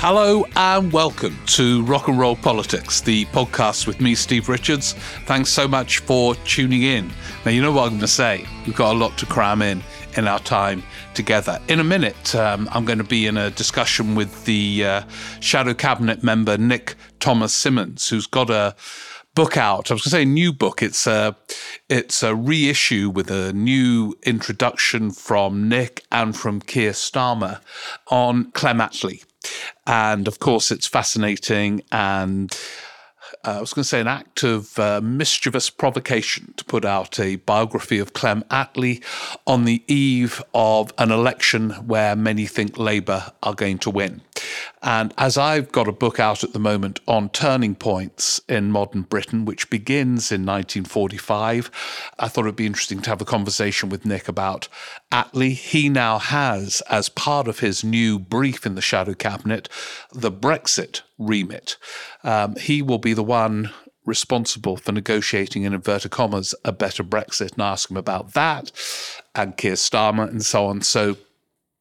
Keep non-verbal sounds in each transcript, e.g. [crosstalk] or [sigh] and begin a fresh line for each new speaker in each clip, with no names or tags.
Hello and welcome to Rock and Roll Politics, the podcast with me, Steve Richards. Thanks so much for tuning in. Now, you know what I'm going to say. We've got a lot to cram in in our time together. In a minute, um, I'm going to be in a discussion with the uh, Shadow Cabinet member, Nick Thomas Symonds, who's got a book out. I was going to say a new book. It's a it's a reissue with a new introduction from Nick and from Keir Starmer on Clem Attlee. And of course, it's fascinating and uh, I was going to say, an act of uh, mischievous provocation to put out a biography of Clem Attlee on the eve of an election where many think Labour are going to win. And as I've got a book out at the moment on turning points in modern Britain, which begins in 1945, I thought it'd be interesting to have a conversation with Nick about Attlee. He now has, as part of his new brief in the Shadow Cabinet, the Brexit remit. Um, he will be the one responsible for negotiating, in inverted commas, a better Brexit and ask him about that, and Keir Starmer and so on. So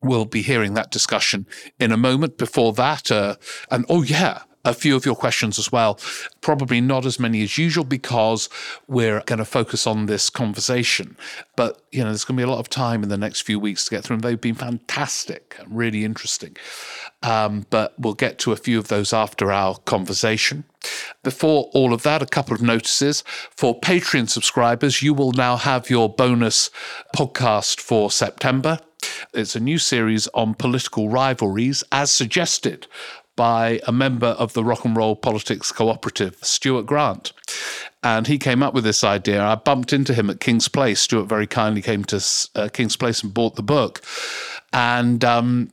we'll be hearing that discussion in a moment. Before that, uh, and oh, yeah, a few of your questions as well. Probably not as many as usual because we're going to focus on this conversation. But, you know, there's going to be a lot of time in the next few weeks to get through them. They've been fantastic and really interesting. Um, but we'll get to a few of those after our conversation. Before all of that, a couple of notices. For Patreon subscribers, you will now have your bonus podcast for September. It's a new series on political rivalries, as suggested by a member of the Rock and Roll Politics Cooperative, Stuart Grant. And he came up with this idea. I bumped into him at King's Place. Stuart very kindly came to uh, King's Place and bought the book. And um,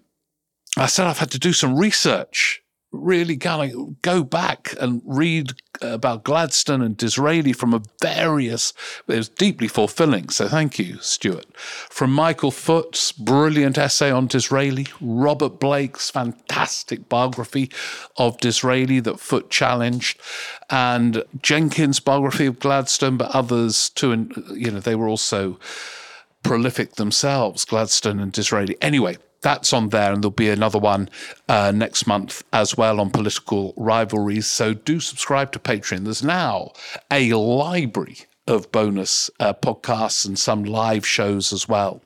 I said, I've had to do some research really kind of go back and read about Gladstone and Disraeli from a various, it was deeply fulfilling. So thank you, Stuart. From Michael Foot's brilliant essay on Disraeli, Robert Blake's fantastic biography of Disraeli that Foot challenged, and Jenkins' biography of Gladstone, but others too. And, you know, they were also prolific themselves, Gladstone and Disraeli. Anyway, that's on there, and there'll be another one uh, next month as well on political rivalries. So do subscribe to Patreon. There's now a library of bonus uh, podcasts and some live shows as well.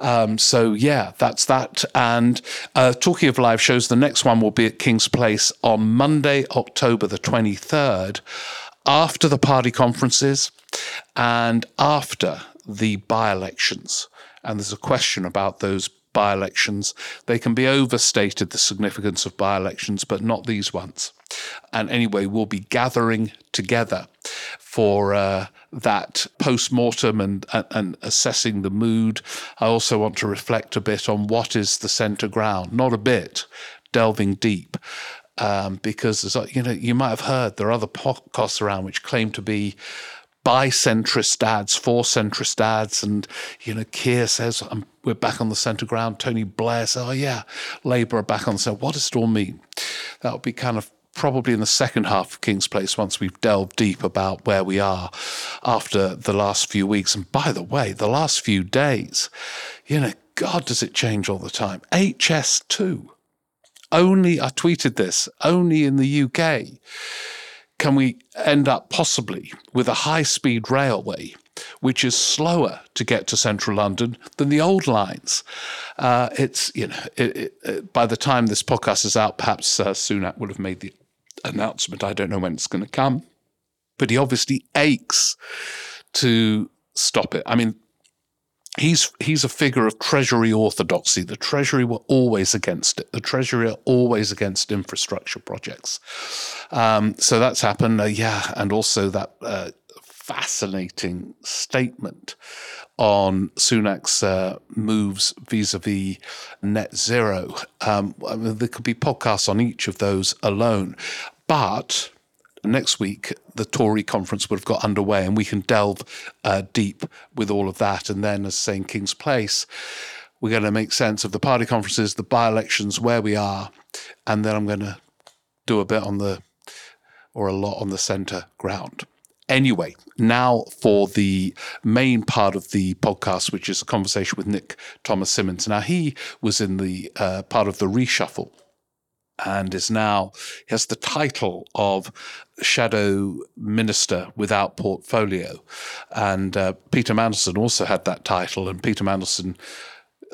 Um, so yeah, that's that. And uh, talking of live shows, the next one will be at King's Place on Monday, October the 23rd, after the party conferences and after the by elections. And there's a question about those by elections. They can be overstated, the significance of by elections, but not these ones. And anyway, we'll be gathering together for uh, that post mortem and, and, assessing the mood. I also want to reflect a bit on what is the centre ground, not a bit, delving deep. Um, because you know you might have heard there are other podcasts around which claim to be by centrist ads, for centrist ads. And, you know, Keir says, we're back on the centre ground. Tony Blair says, oh, yeah, Labour are back on the centre. What does it all mean? That would be kind of probably in the second half of King's Place once we've delved deep about where we are after the last few weeks. And by the way, the last few days, you know, God, does it change all the time? HS2. Only, I tweeted this, only in the UK can we end up possibly with a high speed railway which is slower to get to central London than the old lines. Uh, it's you know it, it, it, by the time this podcast is out, perhaps uh, Sunak will have made the announcement. I don't know when it's going to come, but he obviously aches to stop it. I mean, he's he's a figure of Treasury orthodoxy. The Treasury were always against it. The Treasury are always against infrastructure projects. Um, so that's happened. Uh, yeah, and also that uh, fascinating statement on Sunak's uh, moves vis-a-vis net zero. Um, I mean, there could be podcasts on each of those alone, but next week the Tory conference would have got underway, and we can delve uh, deep with all of that. And then, as saying King's Place, we're going to make sense of the party conferences, the by-elections, where we are, and then I'm going to do a bit on the or a lot on the centre ground. Anyway, now for the main part of the podcast, which is a conversation with Nick Thomas Symonds. Now, he was in the uh, part of the reshuffle and is now has the title of shadow minister without portfolio. And uh, Peter Mandelson also had that title, and Peter Mandelson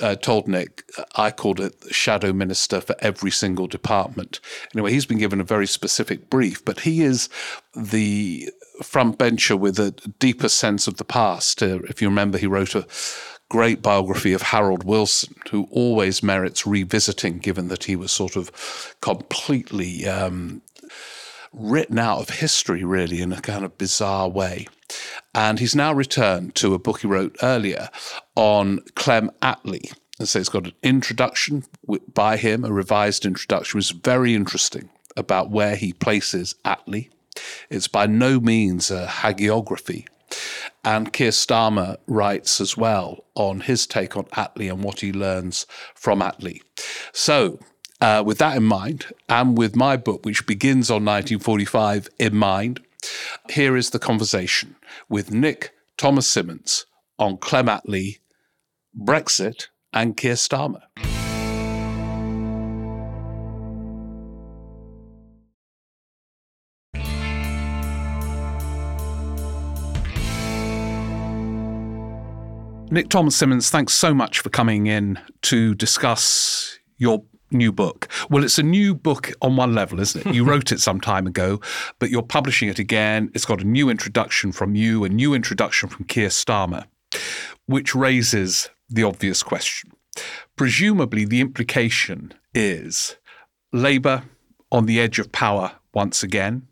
uh, told Nick, I called it shadow minister for every single department. Anyway, he's been given a very specific brief, but he is the front bencher with a deeper sense of the past. Uh, if you remember, he wrote a great biography of Harold Wilson, who always merits revisiting, given that he was sort of completely um, written out of history, really, in a kind of bizarre way. And he's now returned to a book he wrote earlier on Clem Attlee. And so it's got an introduction by him, a revised introduction, which is very interesting about where he places Attlee. It's by no means a hagiography. And Keir Starmer writes as well on his take on Attlee and what he learns from Attlee. So, uh, with that in mind, and with my book, which begins on 1945 in mind, here is the conversation with Nick Thomas Symonds on Clem Attlee, Brexit, and Keir Starmer. Nick Thomas Symonds, thanks so much for coming in to discuss your new book. Well, it's a new book on one level, isn't it? You [laughs] wrote it some time ago, but you're publishing it again. It's got a new introduction from you, a new introduction from Keir Starmer, which raises the obvious question. Presumably, the implication is Labour on the edge of power once again,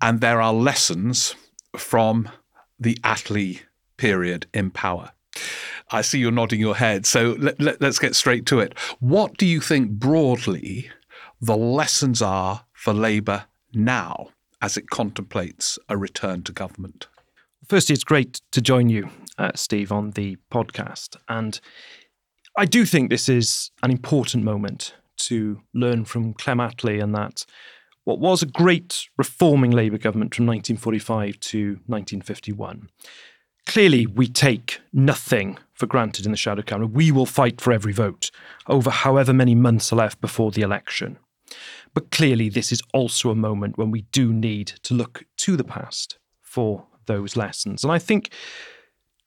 and there are lessons from the Attlee period in power. I see you're nodding your head. So let, let, get straight to it. What do you think broadly the lessons are for Labour now as it contemplates a return to government?
Firstly, it's great to join you, uh, Steve, on the podcast. And I do think this is an important moment to learn from Clem Attlee and that what was a great reforming Labour government from 1945 to 1951 Clearly, we take nothing for granted in the shadow cabinet. We will fight for every vote over however many months are left before the election. But clearly, this is also a moment when we do need to look to the past for those lessons. And I think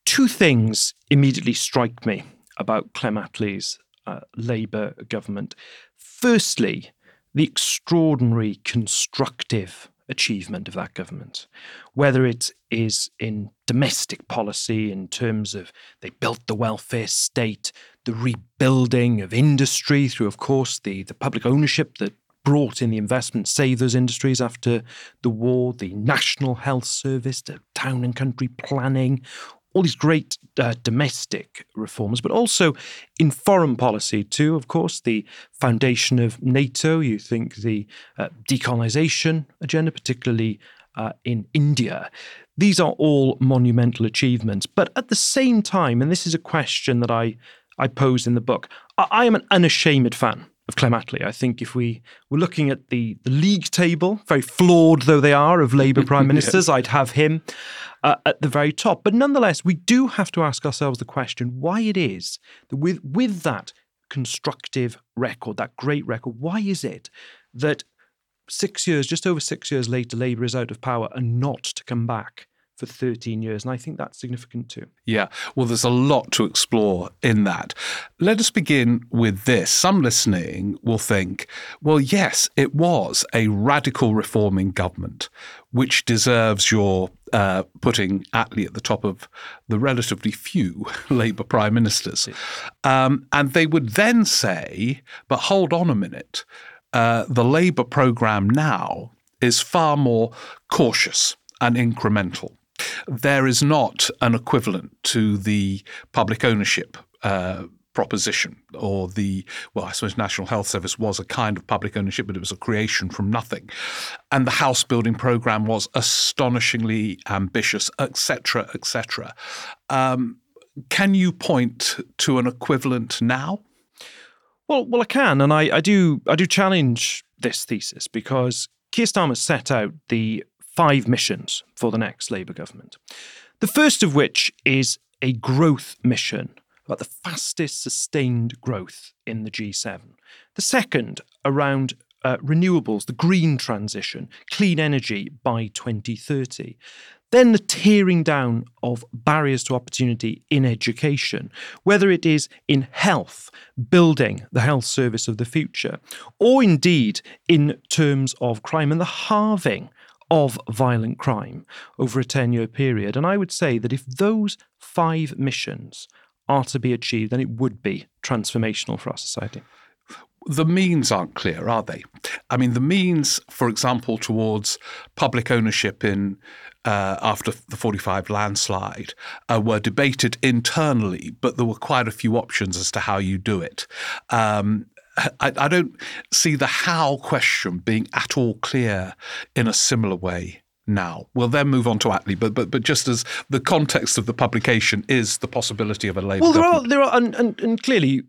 two things immediately strike me about Clem Attlee's uh, Labour government. Firstly, the extraordinary constructive achievement of that government, whether it is in domestic policy in terms of they built the welfare state, the rebuilding of industry through, of course, the, the public ownership that brought in the investment, saved those industries after the war, the National Health Service, the town and country planning, all these great uh, domestic reforms, but also in foreign policy too. Of course, the foundation of NATO. You think the uh, decolonization agenda, particularly uh, in India. These are all monumental achievements. But at the same time, and this is a question that I I pose in the book, I, I am an unashamed fan of Clem Attlee. I think if we were looking at the, the league table, very flawed though they are, of Labour [laughs] prime ministers, I'd have him uh, at the very top. But nonetheless, we do have to ask ourselves the question why it is that with, with that constructive record, that great record, why is it that six years, just over six years later, Labour is out of power and not to come back? For 13 years. And I think that's significant too.
Yeah. Well, there's a lot to explore in that. Let us begin with this. Some listening will think, well, yes, it was a radical reforming government, which deserves your uh, putting Attlee at the top of the relatively few [laughs] Labour prime ministers. Um, and they would then say, but hold on a minute. Uh, the Labour programme now is far more cautious and incremental there is not an equivalent to the public ownership uh, proposition or the well i suppose national health service was a kind of public ownership but it was a creation from nothing. And the house building program was astonishingly ambitious etc etc um, can you point to an equivalent now?
Well well i can and i, I do i do challenge this thesis because Keir Starmer set out the five missions for the next Labour government. The first of which is a growth mission about the fastest sustained growth in the G7. The second, around uh, renewables, the green transition, clean energy by 2030. Then the tearing down of barriers to opportunity in education, whether it is in health, building the health service of the future, or indeed in terms of crime and the halving of violent crime over a 10 year period. And I would say that if those five missions are to be achieved, then it would be transformational for our society
the means aren't clear, are they? I mean, the means, for example, towards public ownership in uh, after the 45 landslide uh, were debated internally, but there were quite a few options as to how you do it. Um, I, I, don't see the how question being at all clear in a similar way now. We'll then move on to Attlee, but but but just as the context of the publication is the possibility of a Labour
well, there
government.
are there are and, and, and clearly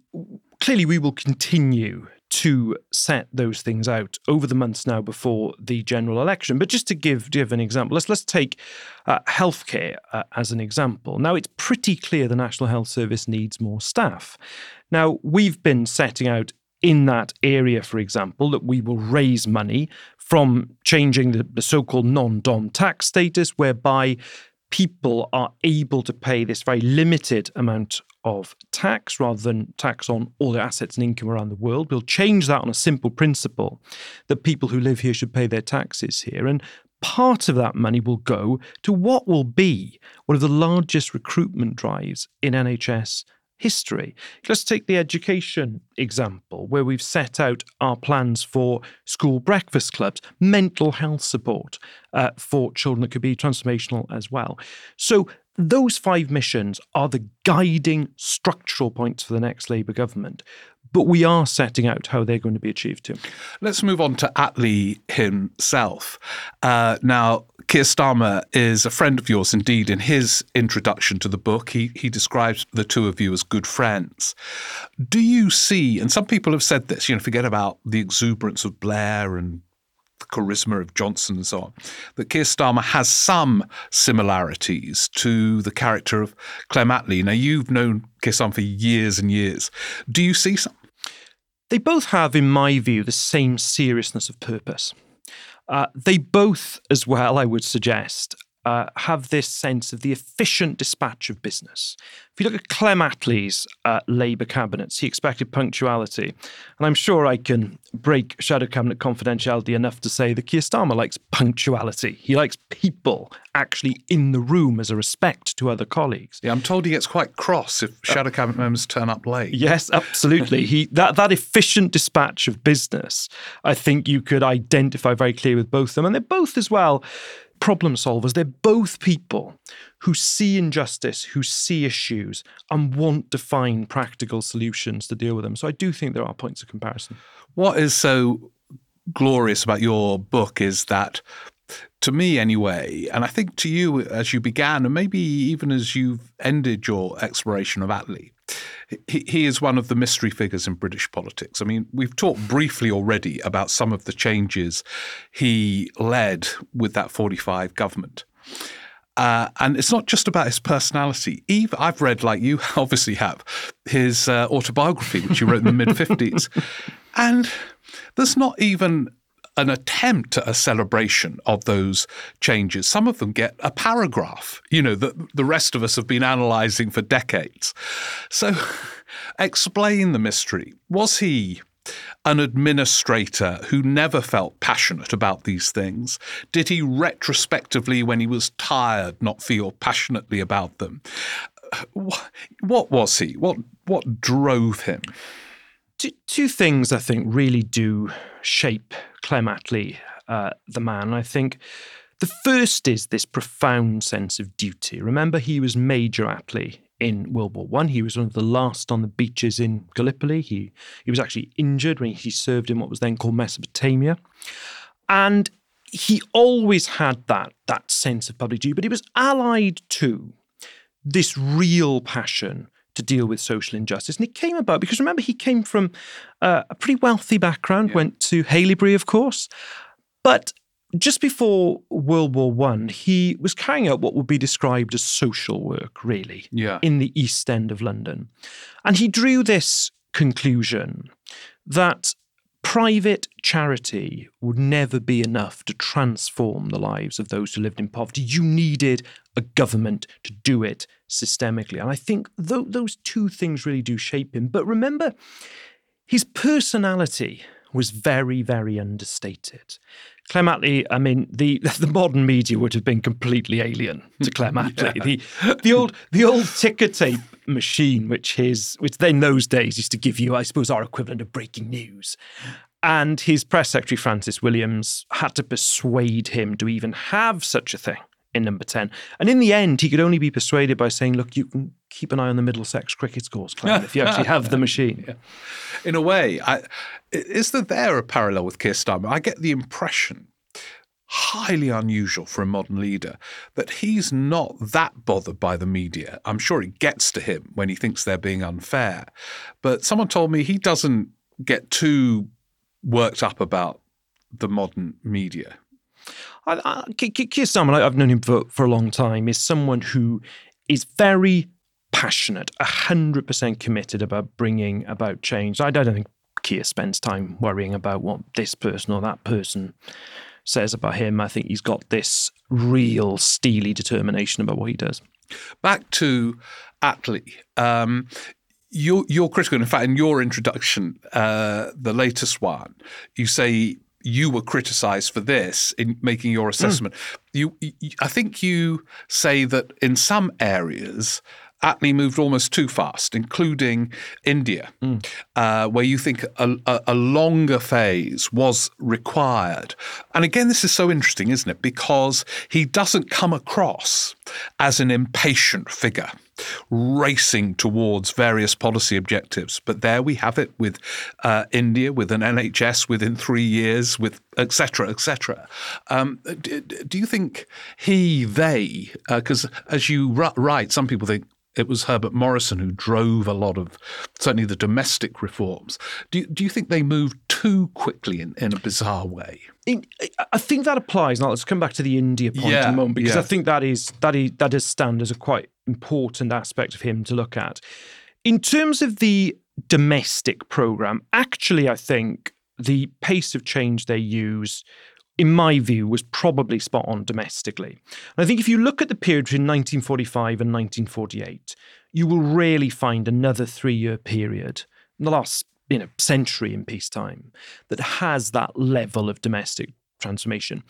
clearly we will continue to set those things out over the months now before the general election. But just to give give an example, let's let's take uh, healthcare uh, as an example. Now it's pretty clear the National Health Service needs more staff. Now we've been setting out in that area, for example, that we will raise money from changing the, the so-called non-dom tax status, whereby people are able to pay this very limited amount of tax rather than tax on all their assets and income around the world. We'll change that on a simple principle that people who live here should pay their taxes here. And part of that money will go to what will be one of the largest recruitment drives in NHS history. Let's take the education example, where we've set out our plans for school breakfast clubs, mental health support uh, for children that could be transformational as well. So, those five missions are the guiding structural points for the next Labour government but we are setting out how they're going to be achieved too.
Let's move on to Attlee himself. Uh, now, Keir Starmer is a friend of yours indeed. In his introduction to the book, he, he describes the two of you as good friends. Do you see, and some people have said this, you know, forget about the exuberance of Blair and the charisma of Johnson and so on, that Keir Starmer has some similarities to the character of Clem Attlee. Now, you've known Keir Starmer for years and years. Do you see some?
They both have, in my view, the same seriousness of purpose. Uh, they both, as well, I would suggest, uh, have this sense of the efficient dispatch of business. If you look at Clem Attlee's uh, Labour cabinets, he expected punctuality. And I'm sure I can break shadow cabinet confidentiality enough to say that Keir Starmer likes punctuality. He likes people actually in the room as a respect to other colleagues.
Yeah, I'm told he gets quite cross if shadow cabinet members turn up late.
Yes, absolutely. he that that efficient dispatch of business, I think you could identify very clearly with both of them. And they're both as well problem solvers. They're both people who see injustice, who see issues, and want to find practical solutions to deal with them. So I do think there are points of comparison.
What is so glorious about your book is that to me anyway, and I think to you as you began, and maybe even as you've ended your exploration of Attlee, he, he is one of the mystery figures in British politics. I mean, we've talked briefly already about some of the changes he led with that 45 government. Uh, and it's not just about his personality. Even I've read, like you [laughs] obviously have, his uh, autobiography, which he wrote in the mid 50s. [laughs] And there's not even an attempt at a celebration of those changes. Some of them get a paragraph, you know, that the rest of us have been analysing for decades. So [laughs] explain the mystery. Was he an administrator who never felt passionate about these things? Did he retrospectively, when he was tired, not feel passionately about them? What was he? What what drove him?
Two, two things I think really do shape Clem Attlee, uh, the man. I think the first is this profound sense of duty. Remember, he was Major Attlee in World War One. He was one of the last on the beaches in Gallipoli. He he was actually injured when he served in what was then called Mesopotamia, and he always had that that sense of public duty. But it was allied to this real passion to deal with social injustice. And it came about because remember, he came from uh, a pretty wealthy background, yeah. went to Haileybury, of course. But just before World War One, he was carrying out what would be described as social work, really,
yeah.
in the East End of London. And he drew this conclusion that private charity would never be enough to transform the lives of those who lived in poverty. You needed a government to do it systemically. And I think th- those two things really do shape him. But remember, his personality was very, very understated. Clem Attlee, I mean, the [laughs] the modern media would have been completely alien to hmm. Clem Attlee. yeah. The the old the old ticker tape machine, which his which in those days used to give you, I suppose, our equivalent of breaking news. And his press secretary Francis Williams had to persuade him to even have such a thing in number 10. And in the end, he could only be persuaded by saying, look, you can keep an eye on the Middlesex cricket scores, Clem, if you actually have the [laughs] machine. Yeah.
In a way, I, is there there a parallel with Keir Starmer? I get the impression highly unusual for a modern leader that he's not that bothered by the media. I'm sure it gets to him when he thinks they're being unfair. But someone told me he doesn't get too worked up about the modern media.
I, I, Keir Starmer, I've known him for, for a long time, is someone who is very passionate, 100% committed about bringing about change. I don't think Keir spends time worrying about what this person or that person says about him. I think he's got this real steely determination about what he does.
Back to Attlee. Um, you're, you're critical. In fact, in your introduction, uh, the latest one, you say you were criticized for this in making your assessment. Mm. You, you, I think you say that in some areas, Attlee moved almost too fast, including India, mm. uh, where you think a, a, a, longer phase was required. And again, this is so interesting, isn't it? Because he doesn't come across as an impatient figure racing towards various policy objectives. But there we have it with uh, India, with an NHS within three years, with etc. etc. Um, do, do, you think he, they, because uh, as you write, some people think it was Herbert Morrison who drove a lot of certainly the domestic reforms. Do you, do you think they moved too quickly in, in a bizarre way?
In, I think that applies. Now let's come back to the India point yeah, in a moment because yeah. I think that is that is that does stand as a quite important aspect of him to look at. In terms of the domestic program, actually, I think the pace of change they use in my view, was probably spot on domestically. And I think if you look at the period between 1945 and 1948, you will rarely find another three year period in the last you know, century in peacetime that has that level of domestic transformation.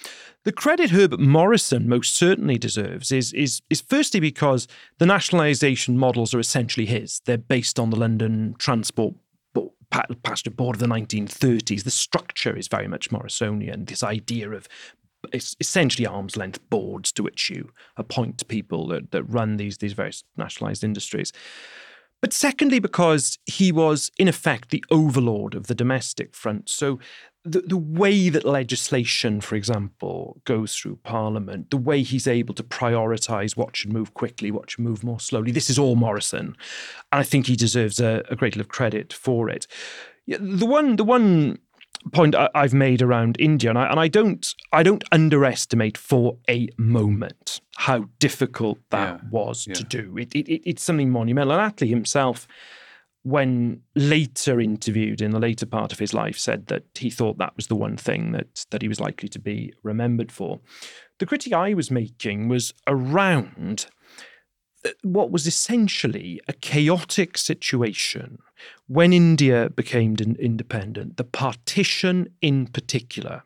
The credit Herbert Morrison most certainly deserves is, is, is firstly because the nationalisation models are essentially his. They're based on the London Transport passenger board of the 1930s. The structure is very much Morrisonian. This idea of essentially arm's length boards to which you appoint people that, that run these these various nationalized industries. But secondly, because he was in effect the overlord of the domestic front. So the, the way that legislation, for example, goes through Parliament, the way he's able to prioritise what should move quickly, what should move more slowly, this is all Morrison. And I think he deserves a, a great deal of credit for it. The one, the one point I've made around India, and I, and I don't, I don't underestimate for a moment how difficult that yeah, was yeah. to do. It, it, it's something monumental. And Attlee himself when later interviewed in the later part of his life, said that he thought that was the one thing that that he was likely to be remembered for. The critique I was making was around what was essentially a chaotic situation when India became independent, the partition in particular,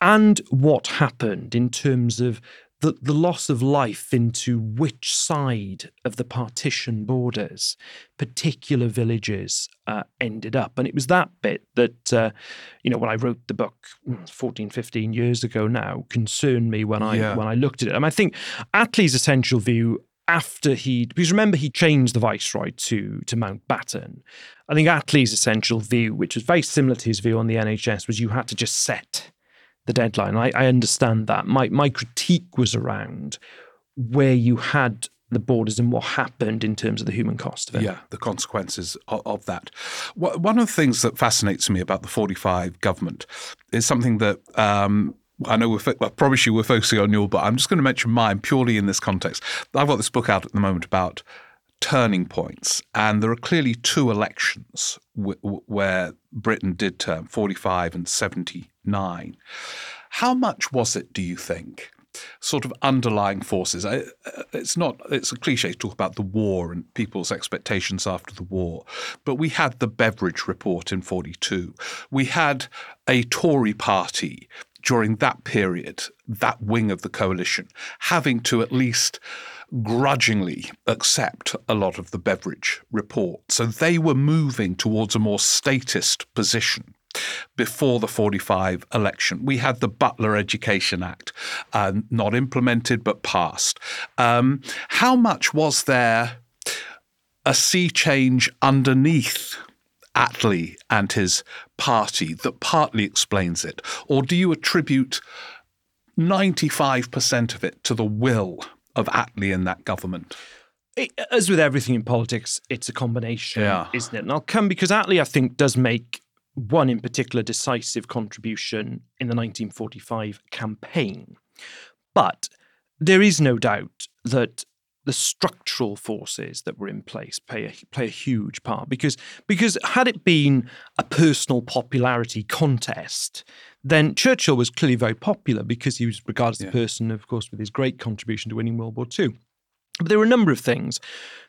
and what happened in terms of the, the loss of life into which side of the partition borders particular villages uh, ended up. And it was that bit that, uh, you know, when I wrote the book mm, 14, 15 years ago now, concerned me when I yeah. when I looked at it. And I think Attlee's essential view after he because remember he changed the viceroy to to Mountbatten. I think Attlee's essential view, which was very similar to his view on the NHS, was you had to just set the deadline. I, I understand that. My my critique was around where you had the borders and what happened in terms of the human cost of it.
Yeah, the consequences of, of, that. One of the things that fascinates me about the 45 government is something that um, I know we're, I promise you we're focusing on your, but I'm just going to mention mine purely in this context. I've got this book out at the moment about turning points, and there are clearly two elections w- w- where Britain did turn 45 and 79. How much was it, do you think? Sort of underlying forces. Uh, it's not. It's a cliche to talk about the war and people's expectations after the war, but we had the Beveridge report in '42. We had a Tory party during that period, that wing of the coalition, having to at least grudgingly accept a lot of the Beveridge report. So they were moving towards a more statist position before the 45 election. We had the Butler Education Act, uh, not implemented but passed. Um, how much was there a sea change underneath Attlee and his party that partly explains it? Or do you attribute 95% of it to the will of Attlee and that government?
As with everything in politics, it's a combination, yeah. isn't it? And I'll come because Attlee, I think, does make one in particular decisive contribution in the 1945 campaign. But there is no doubt that the structural forces that were in place play a, play a huge part because because had it been a personal popularity contest, then Churchill was clearly very popular because he was regarded as yeah. a person, of course, with his great contribution to winning World War II. But there were a number of things.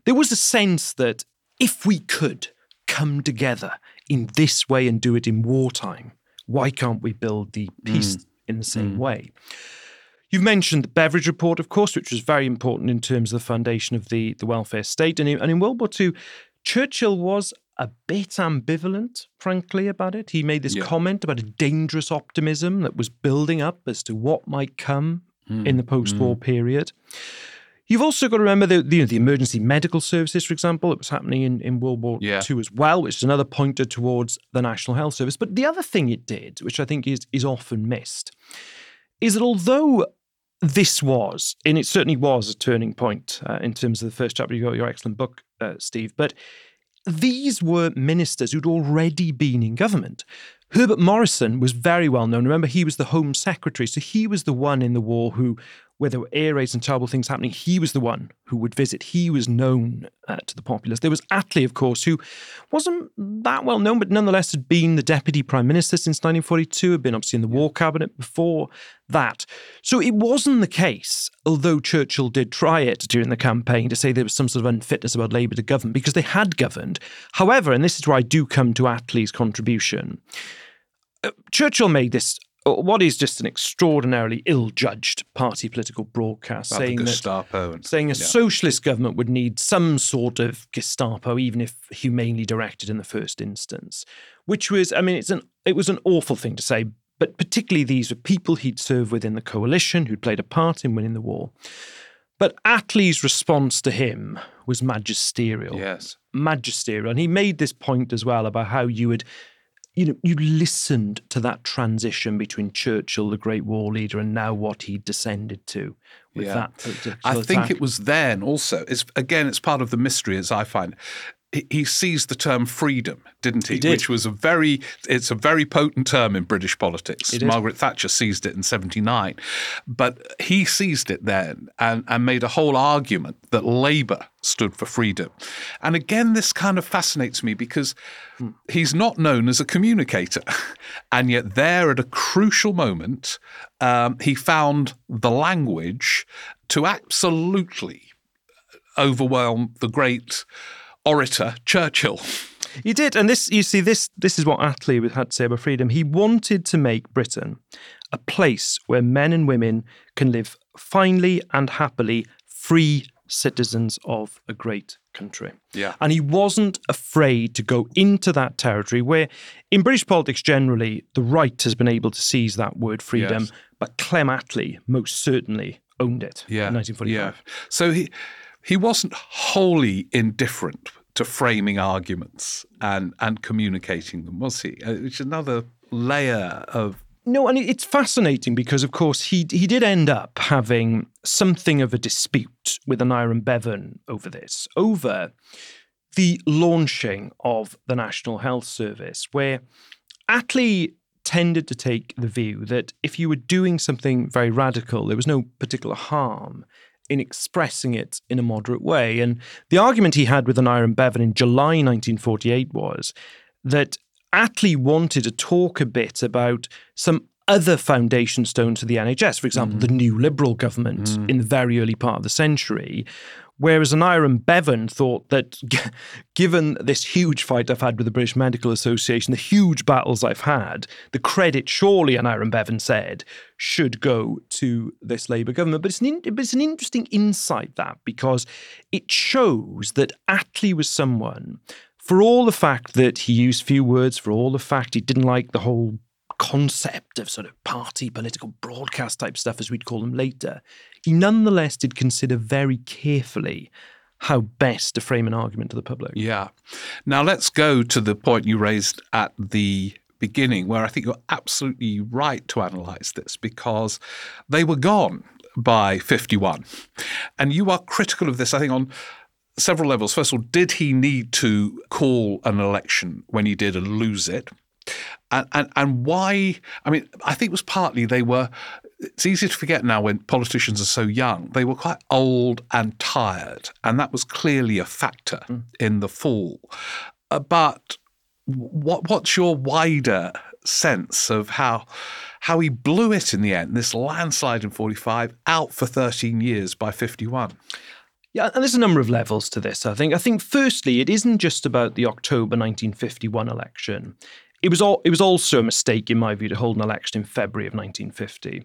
There was a sense that if we could come together in this way and do it in wartime, why can't we build the peace mm. in the same mm. way? You've mentioned the Beveridge Report, of course, which was very important in terms of the foundation of the, the welfare state. And in, and in World War II, Churchill was a bit ambivalent, frankly, about it. He made this yeah. comment about a dangerous optimism that was building up as to what might come mm. in the post war mm. period. You've also got to remember the, the, the, emergency medical services, for example, that was happening in, in World War yeah. II as well, which is another pointer towards the National Health Service. But the other thing it did, which I think is, is often missed, is that although this was, and it certainly was a turning point uh, in terms of the first chapter of your, your excellent book, uh, Steve, but these were ministers who'd already been in government. Herbert Morrison was very well known. Remember, he was the Home Secretary. So he was the one in the war who where there were air raids and terrible things happening, he was the one who would visit. He was known uh, to the populace. There was Attlee, of course, who wasn't that well known, but nonetheless had been the deputy prime minister since 1942, had been obviously in the war cabinet before that. So it wasn't the case, although Churchill did try it during the campaign to say there was some sort of unfitness about Labour to govern, because they had governed. However, and this is where I do come to Attlee's contribution. Uh, Churchill made this Uh, what is just an extraordinarily ill-judged party political broadcast
About saying that and,
saying a yeah. socialist government would need some sort of Gestapo, even if humanely directed in the first instance, which was, I mean, it's an it was an awful thing to say, but particularly these were people he'd served within the coalition who'd played a part in winning the war. But Attlee's response to him was magisterial.
Yes.
Magisterial. And he made this point as well about how you would you know, you listened to that transition between Churchill, the great war leader, and now what he descended to. With yeah. that,
I think it was then also. It's again, it's part of the mystery as I find he seized the term freedom, didn't he?
he did.
Which was a very it's a very potent term in British politics. Margaret Thatcher seized it in 79. But he seized it then and, and made a whole argument that Labour stood for freedom. And again, this kind of fascinates me because he's not known as a communicator. [laughs] and yet there at a crucial moment, um, he found the language to absolutely overwhelm the great orator Churchill.
He did, and this you see this this is what Attlee had to say about freedom. He wanted to make Britain a place where men and women can live finely and happily, free citizens of a great country.
Yeah.
And he wasn't afraid to go into that territory where, in British politics generally, the right has been able to seize that word freedom, yes. but Clem Attlee most certainly owned it
yeah.
in 1945. Yeah.
So he he wasn't wholly indifferent to framing arguments and and communicating them, was he? Uh, which is another layer of
no, and it's fascinating because, of course, he he did end up having something of a dispute with Aneurin Bevan over this, over the launching of the National Health Service, where Attlee tended to take the view that if you were doing something very radical, there was no particular harm in expressing it in a moderate way. And the argument he had with Aneurin Bevan in July 1948 was that Attlee wanted to talk a bit about some other foundation stones of the NHS, for example, mm. the new Liberal government mm. in the very early part of the century, Whereas Aneurin Bevan thought that [laughs] given this huge fight I've had with the British Medical Association, the huge battles I've had, the credit surely, Aneurin Bevan said, should go to this Labour government. But it's, an but it's an interesting insight that because it shows that Attlee was someone, for all the fact that he used few words, for all the fact he didn't like the whole concept of sort of party political broadcast type stuff, as we'd call them later, he nonetheless did consider very carefully how best to frame an argument to the public.
Yeah. Now let's go to the point you raised at the beginning, where I think you're absolutely right to analyse this because they were gone by 51. And you are critical of this, I think, on several levels. First of all, did he need to call an election when he did and lose it? And, and, and why? I mean, I think it was partly they were it's easy to forget now when politicians are so young. They were quite old and tired, and that was clearly a factor mm. in the fall. Uh, but what what's your wider sense of how how he blew it in the end? This landslide in forty five, out for thirteen years by fifty one.
Yeah, and there's a number of levels to this. I think. I think firstly, it isn't just about the October 1951 election. It was all, it was also a mistake, in my view, to hold an election in February of 1950,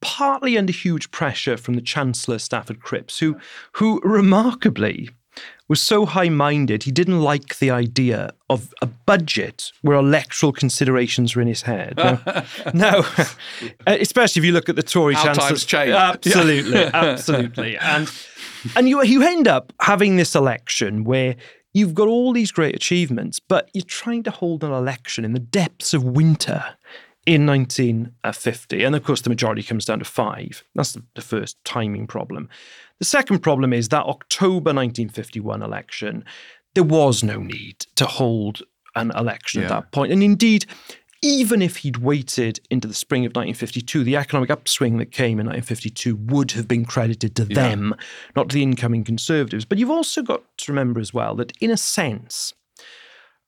partly under huge pressure from the Chancellor Stafford Cripps, who, who remarkably was so high minded, he didn't like the idea of a budget where electoral considerations were in his head. Now, [laughs] now uh, especially if you look at the Tory
How
Chancellor.
Times change. [laughs]
Absolutely, absolutely. And, and you, you end up having this election where You've got all these great achievements, but you're trying to hold an election in the depths of winter in 1950. And of course, the majority comes down to five. That's the first timing problem. The second problem is that October 1951 election, there was no need to hold an election yeah. at that point. And indeed, even if he'd waited into the spring of 1952, the economic upswing that came in 1952 would have been credited to yeah. them, not to the incoming Conservatives. But you've also got to remember as well that, in a sense,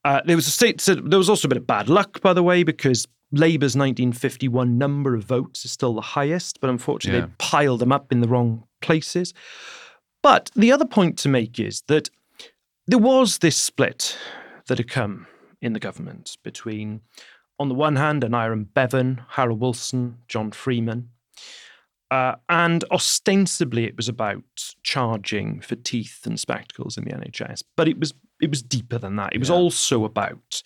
uh, there was a state. So there was also a bit of bad luck, by the way, because Labour's 1951 number of votes is still the highest, but unfortunately, yeah. they piled them up in the wrong places. But the other point to make is that there was this split that had come in the government between on the one hand, Aneurin Bevan, Harold Wilson, John Freeman. Uh, and ostensibly, it was about charging for teeth and spectacles in the NHS, but it was it was deeper than that. It was also about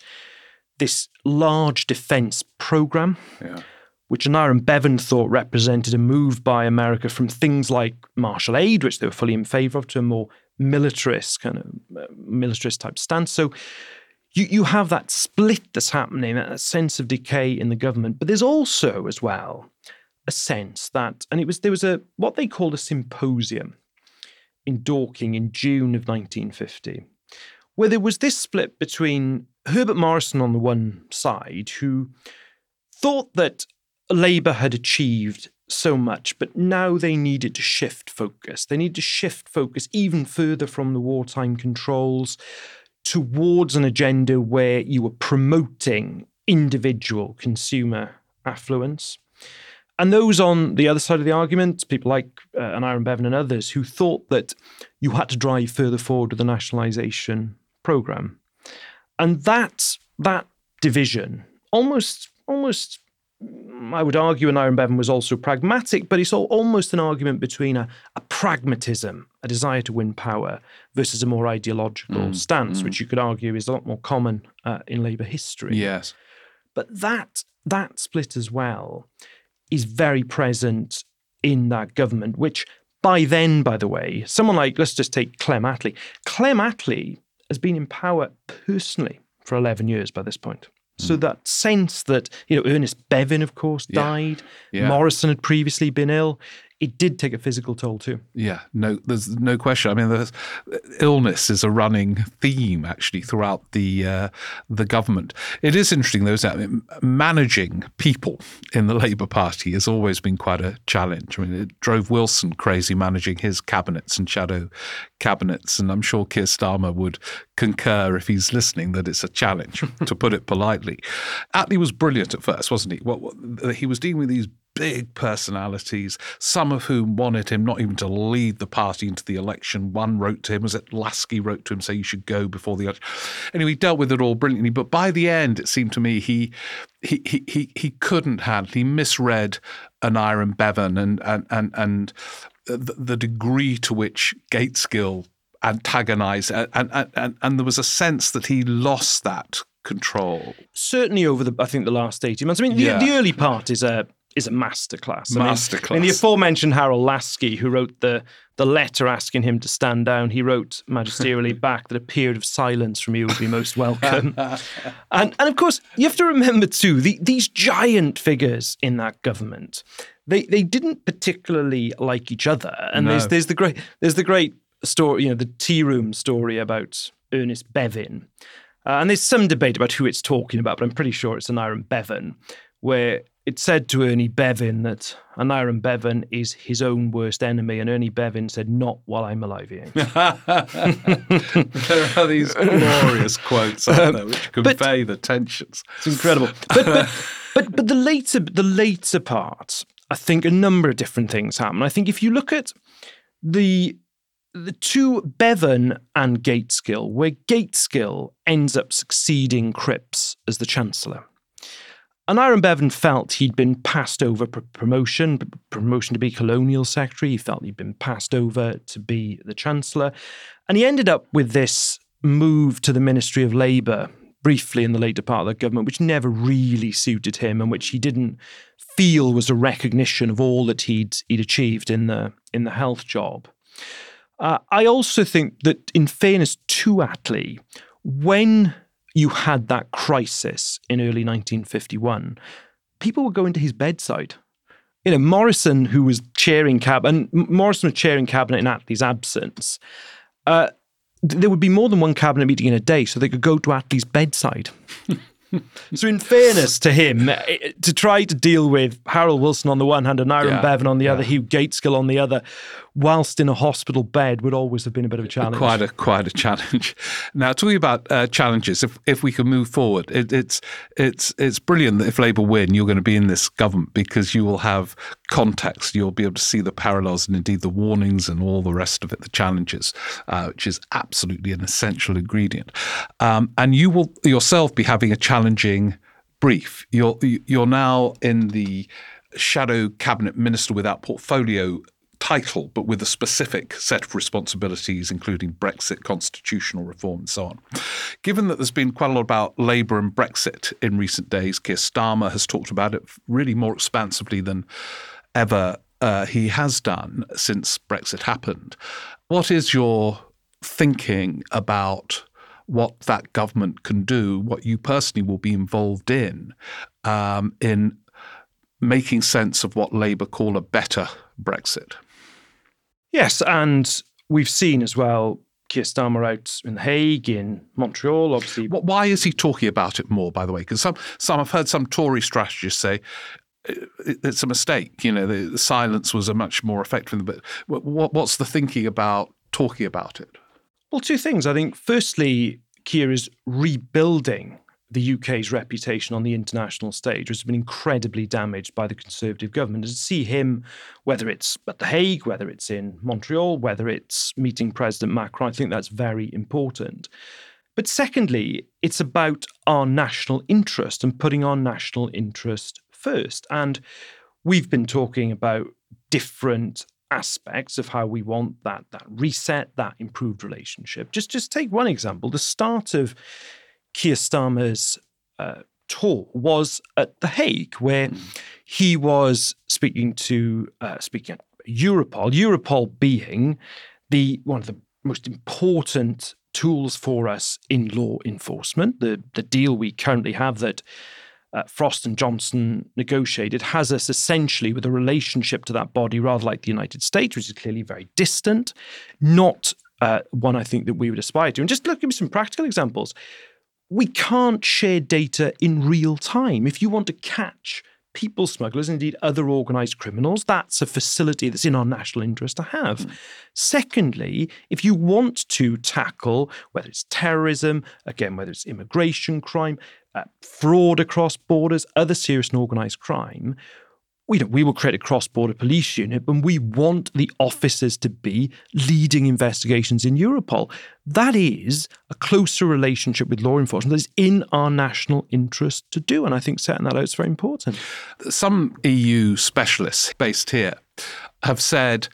this large defence programme, yeah. which Aneurin Bevan thought represented a move by America from things like Marshall aid, which they were fully in favour of, to a more militarist kind of uh, militarist type stance. So you, you have that split that's happening, that sense of decay in the government. But there's also, as well, a sense that, and it was there was a what they called a symposium in Dorking in June of 1950, where there was this split between Herbert Morrison on the one side, who thought that Labour had achieved so much, but now they needed to shift focus. They need to shift focus even further from the wartime controls towards an agenda where you were promoting individual consumer affluence. And those on the other side of the argument, people like uh, Aneurin Bevan and others, who thought that you had to drive further forward with the nationalisation programme. And that, that division almost, almost I would argue Aneurin Bevan was also pragmatic, but it's almost an argument between a, a, pragmatism, a desire to win power, versus a more ideological mm, stance, mm. which you could argue is a lot more common uh, in Labour history.
Yes.
But that that split as well is very present in that government, which by then, by the way, someone like, let's just take Clem Attlee. Clem Attlee has been in power personally for 11 years by this point. So hmm. that sense that, you know, Ernest Bevin, of course, died. Yeah. Yeah. Morrison had previously been ill. It did take a physical toll too.
Yeah, no, there's no question. I mean, illness is a running theme actually throughout the uh, the government. It is interesting, though, that managing people in the Labour Party has always been quite a challenge. I mean, it drove Wilson crazy managing his cabinets and shadow cabinets, and I'm sure Keir Starmer would concur if he's listening that it's a challenge, [laughs] to put it politely. Attlee was brilliant at first, wasn't he? What, he was dealing with these big personalities, some of whom wanted him not even to lead the party into the election. One wrote to him, was it Laski wrote to him saying you should go before the election. Anyway, he dealt with it all brilliantly. But by the end, it seemed to me he he he he, he couldn't handle. He misread Aneurin Bevan and and and and the, the degree to which Gaitskell antagonized and, and, and, and there was a sense that he lost that control.
Certainly over the, I think, the last 18 months. I mean, the, yeah. the early part is a is a masterclass.
Masterclass.
I mean, in the aforementioned Harold Laski, who wrote the the letter asking him to stand down, he wrote magisterially [laughs] back that a period of silence from you would be most welcome. [laughs] and and of course, you have to remember too the, these giant figures in that government. They they didn't particularly like each other, and no. there's there's the great there's the great story, you know, the tea room story about Ernest Bevin. Uh, and there's some debate about who it's talking about, but I'm pretty sure it's Aneurin Bevan, where it said to Ernie Bevin that Aneurin Bevan is his own worst enemy, and Ernie Bevin said, "Not while I'm alive." Here. [laughs]
there are these glorious quotes out there which [laughs] convey but, the tensions.
It's incredible. But, but, [laughs] but but the later the later part, I think a number of different things happen. I think if you look at the the two Bevan and Gaitskell, where Gaitskell ends up succeeding Cripps as the Chancellor. Aneurin Bevan felt he'd been passed over for promotion, promotion to be colonial secretary. He felt he'd been passed over to be the chancellor. And he ended up with this move to the Ministry of Labour briefly in the later part of the government, which never really suited him and which he didn't feel was a recognition of all that he'd, he'd achieved in the, in the health job. Uh, I also think that, in fairness to Attlee, when you had that crisis in early 1951, people were going to his bedside. You know, Morrison, who was chairing cabinet, Morrison was chairing cabinet in Attlee's absence. Uh, there would be more than one cabinet meeting in a day, so they could go to Attlee's bedside. [laughs] [laughs] so, in fairness to him, eh, to try to deal with Harold Wilson on the one hand and Aaron yeah, Bevan on the yeah. other, Hugh Gaitskell on the other, whilst in a hospital bed would always have been a bit of a challenge.
Quite a quite a challenge. Now, talking about uh, challenges, if if we can move forward, it, it's it's it's brilliant that if Labour win, you're going to be in this government because you will have context. You'll be able to see the parallels and indeed the warnings and all the rest of it, the challenges, uh, which is absolutely an essential ingredient. Um, and you will yourself be having a challenging brief. You're you're now in the shadow cabinet minister without portfolio title, but with a specific set of responsibilities, including Brexit, constitutional reform, and so on. Given that there's been quite a lot about Labour and Brexit in recent days, Keir Starmer has talked about it really more expansively than ever uh, he has done since Brexit happened. What is your thinking about? What that government can do, what you personally will be involved in, um, in making sense of what Labour call a better Brexit.
Yes, and we've seen as well Keir Starmer out in The Hague, in Montreal, obviously.
Why is he talking about it more, by the way? Because some, some I've heard some Tory strategists say it's a mistake. You know, the, the silence was a much more effective. But what, what's the thinking about talking about it?
Well, two things. I think, firstly, Keir is rebuilding the UK's reputation on the international stage, which has been incredibly damaged by the Conservative government. to see him, whether it's at The Hague, whether it's in Montreal, whether it's meeting President Macron, I think that's very important. But secondly, it's about our national interest and putting our national interest first. And we've been talking about different aspects of how we want that that reset, that improved relationship. Just just take one example: the start of Keir Starmer's uh, tour was at The Hague, where hmm. he was speaking to uh, speaking at Europol. Europol being the one of the most important tools for us in law enforcement. The the deal we currently have that uh, Frost and Johnson negotiated has us essentially with a relationship to that body rather like the United States, which is clearly very distant, not uh, one I think that we would aspire to. And just look, give me some practical examples. We can't share data in real time. If you want to catch people smugglers, indeed other organised criminals, that's a facility that's in our national interest to have. Mm. Secondly, if you want to tackle whether it's terrorism, again, whether it's immigration crime, uh, fraud across borders, other serious and organised crime, we, we will create a cross border police unit, but we want the officers to be leading investigations in Europol. That is a closer relationship with law enforcement that is in our national interest to do. And I think setting that out is very important.
Some EU specialists based here have said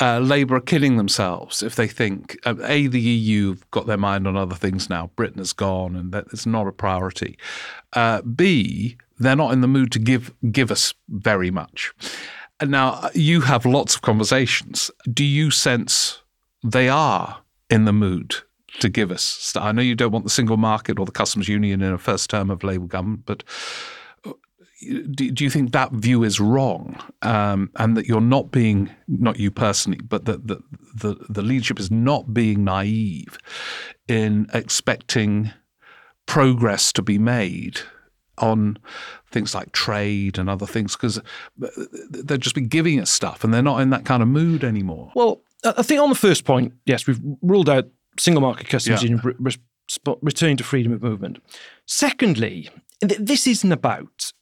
uh, Labour are killing themselves if they think uh, a the EU have got their mind on other things now. Britain has gone, and that it's not a priority. Uh, B they're not in the mood to give give us very much. And now you have lots of conversations. Do you sense they are in the mood to give us? I know you don't want the single market or the customs union in a first term of Labour government, but uh, do, you think that view is wrong, um, and that you're not being not you personally, but that the, the the leadership is not being naive in expecting progress to be made on things like trade and other things because they've just been giving us stuff and they're not in that kind of mood anymore.
Well, I think on the first point, yes, we've ruled out single market customs yeah. union re- returning to freedom of movement. Secondly, th- this isn't about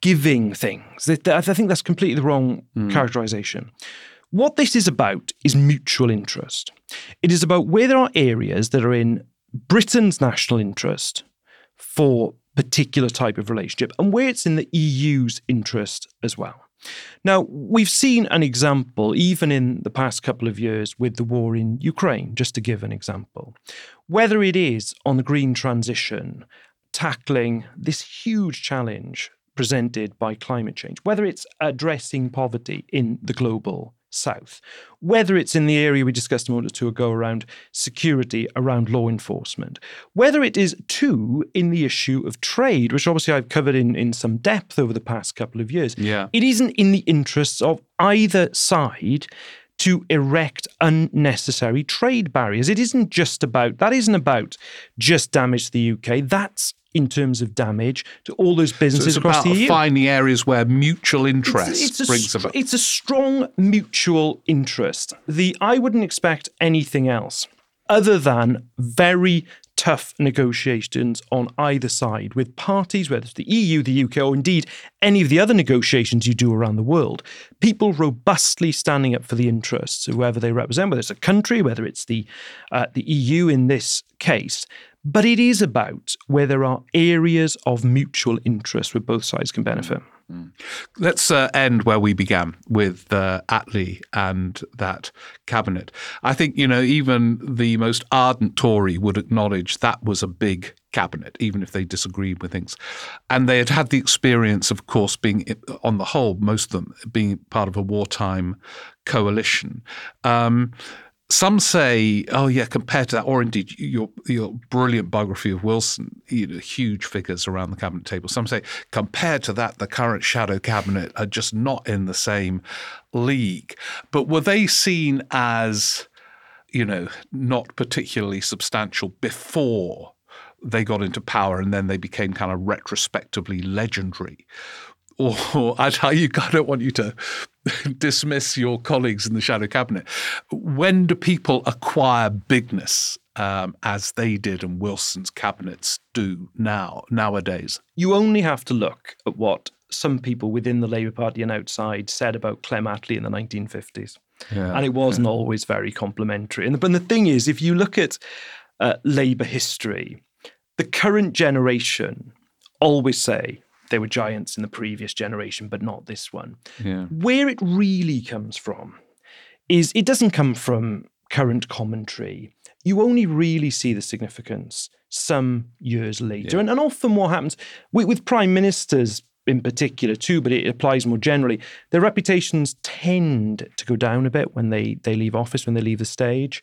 giving things. I think that's completely the wrong mm. characterization. What this is about is mutual interest. It is about where there are areas that are in Britain's national interest for particular type of relationship and where it's in the EU's interest as well. Now, we've seen an example even in the past couple of years with the war in Ukraine, just to give an example. Whether it is on the green transition, tackling this huge challenge presented by climate change, whether it's addressing poverty in the global south. Whether it's in the area we discussed a moment or two ago around security, around law enforcement, whether it is too in the issue of trade, which obviously I've covered in, in some depth over the past couple of years.
Yeah.
It isn't in the interests of either side to erect unnecessary trade barriers. It isn't just about that isn't about just damage to the UK. That's in terms of damage to all those businesses
so
across the EU.
Finding areas where mutual interest it's, it's brings
about. It's a strong mutual interest. The I wouldn't expect anything else other than very tough negotiations on either side with parties, whether it's the EU, the UK, or indeed any of the other negotiations you do around the world. People robustly standing up for the interests of whoever they represent, whether it's a country, whether it's the uh, the EU in this case. But it is about where there are areas of mutual interest where both sides can benefit.
Mm. Let's uh, end where we began with uh, Attlee and that cabinet. I think, you know, even the most ardent Tory would acknowledge that was a big cabinet, even if they disagreed with things. And they had had the experience, of course, being, on the whole, most of them being part of a wartime coalition. Um, some say, oh yeah, compared to that, or indeed your your brilliant biography of Wilson, you know, huge figures around the cabinet table. Some say, compared to that, the current shadow cabinet are just not in the same league. But were they seen as, you know, not particularly substantial before they got into power, and then they became kind of retrospectively legendary? Or [laughs] I, you, I don't want you to [laughs] dismiss your colleagues in the shadow cabinet. When do people acquire bigness um, as they did and Wilson's cabinets do now nowadays?
You only have to look at what some people within the Labour Party and outside said about Clem Attlee in the 1950s. Yeah, and it wasn't yeah. always very complimentary. And the, and the thing is, if you look at uh, Labour history, the current generation always say they were giants in the previous generation, but not this one.
Yeah.
Where it really comes from is it doesn't come from current commentary. You only really see the significance some years later. Yeah. And, and often what happens with, with prime ministers in particular too, but it applies more generally. Their reputations tend to go down a bit when they they leave office, when they leave the stage.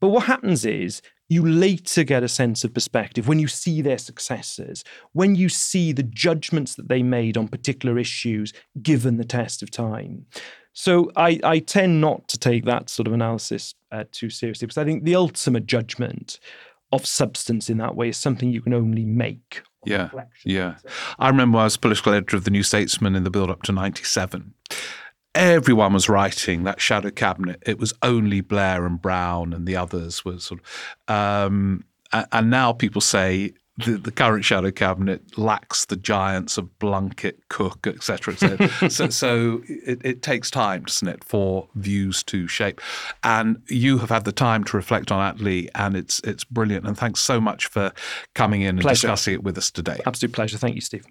But what happens is you later get a sense of perspective when you see their successes, when you see the judgments that they made on particular issues given the test of time. So I, I tend not to take that sort of analysis uh, too seriously because I think the ultimate judgment of substance in that way is something you can only make.
Yeah, yeah. I remember I was political editor of the New Statesman in the build up to 97 everyone was writing that shadow cabinet. It was only Blair and Brown, and the others were sort of. Um, and now people say the, the, current shadow cabinet lacks the giants of Blunkett, Cook, etc. Et [laughs] so, so it, it, takes time, doesn't it, for views to shape. And you have had the time to reflect on Attlee, and it's it's brilliant. And thanks so much for coming in and discussing it with us today.
Absolute pleasure. Thank you, Steve.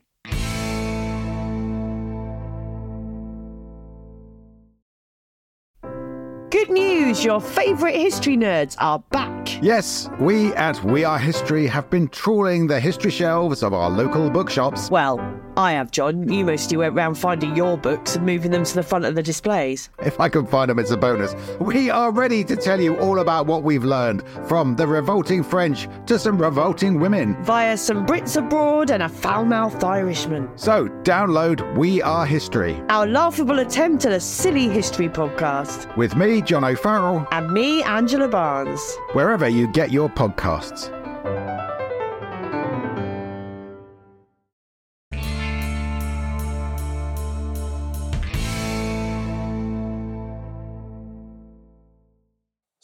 News! Your favourite history nerds are back.
Yes, we at We Are History have been trawling the history shelves of our local bookshops.
Well, I have, John. You mostly went round finding your books and moving them to the front of the displays.
If I can find them, it's a bonus. We are ready to tell you all about what we've learned from the revolting French to some revolting women.
Via some Brits abroad and a foul mouthed Irishman.
So, download We Are History,
our laughable attempt at a silly history podcast.
With me, John O'Farrell.
And me, Angela Barnes.
Wherever you get your podcasts.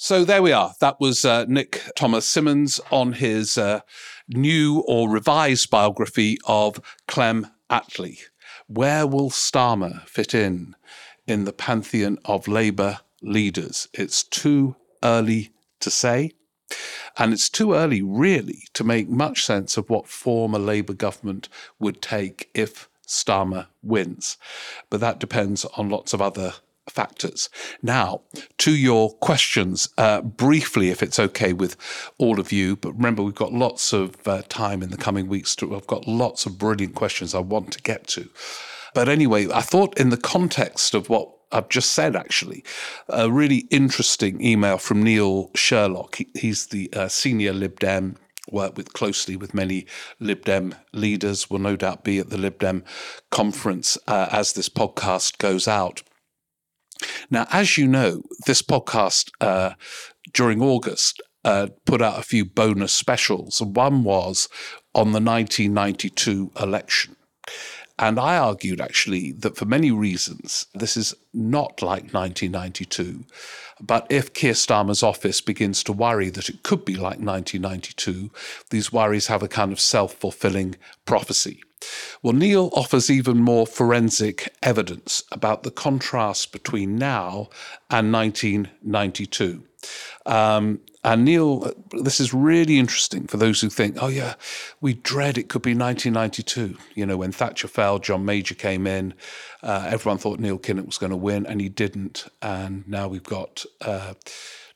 So there we are. That was uh, Nick Thomas Symonds on his uh, new or revised biography of Clem Attlee. Where will Starmer fit in in the pantheon of Labour leaders? It's too early to say. And it's too early, really, to make much sense of what form a Labour government would take if Starmer wins. But that depends on lots of other factors. Now, to your questions, uh, briefly, if it's okay with all of you, but remember, we've got lots of uh, time in the coming weeks. To, I've got lots of brilliant questions I want to get to. But anyway, I thought in the context of what I've just said, actually, a really interesting email from Neil Sherlock. He, he's the uh, senior Lib Dem worked with closely with many Lib Dem leaders, will no doubt be at the Lib Dem conference uh, as this podcast goes out. Now, as you know, this podcast uh, during August uh, put out a few bonus specials. And one was on the 1992 election. And I argued actually that for many reasons, this is not like 1992. But if Keir Starmer's office begins to worry that it could be like 1992, these worries have a kind of self fulfilling prophecy. Well, Neil offers even more forensic evidence about the contrast between now and 1992. Um, and Neil, this is really interesting for those who think, oh, yeah, we dread it could be 1992. You know, when Thatcher fell, John Major came in, uh, everyone thought Neil Kinnock was going to win, and he didn't. And now we've got uh,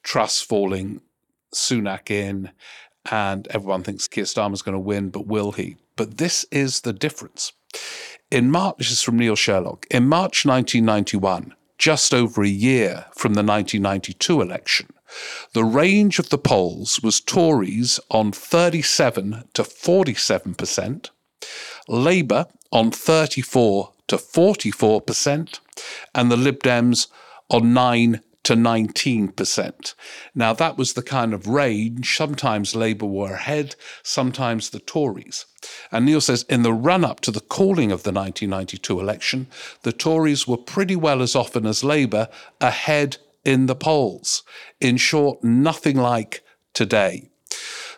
Truss falling, Sunak in, and everyone thinks Keir Starmer's going to win, but will he? But this is the difference. In March, this is from Neil Sherlock, in March 1991, just over a year from the 1992 election, the range of the polls was Tories on 37 to 47%, Labour on 34 to 44%, and the Lib Dems on 9 to 19%. Now, that was the kind of range. Sometimes Labour were ahead, sometimes the Tories. And Neil says in the run up to the calling of the 1992 election, the Tories were pretty well as often as Labour ahead in the polls. In short, nothing like today.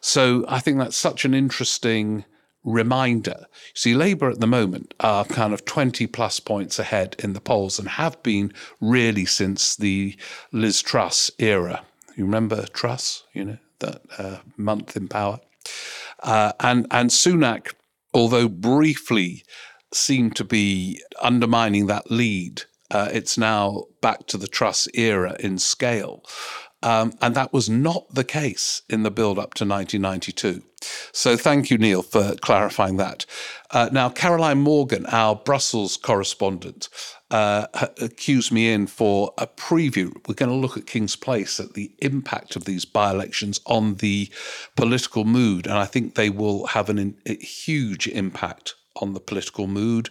So I think that's such an interesting reminder. You See, Labour at the moment are kind of 20 plus points ahead in the polls and have been really since the Liz Truss era. You remember Truss, you know, that uh, month in power? Uh, and, and Sunak, although briefly seemed to be undermining that lead, uh, it's now back to the Truss era in scale. Um, and that was not the case in the build up to 1992. So thank you, Neil, for clarifying that. Uh, now, Caroline Morgan, our Brussels correspondent, uh, cues me in for a preview. We're going to look at King's Place at the impact of these by elections on the political mood. And I think they will have an, a huge impact on the political mood,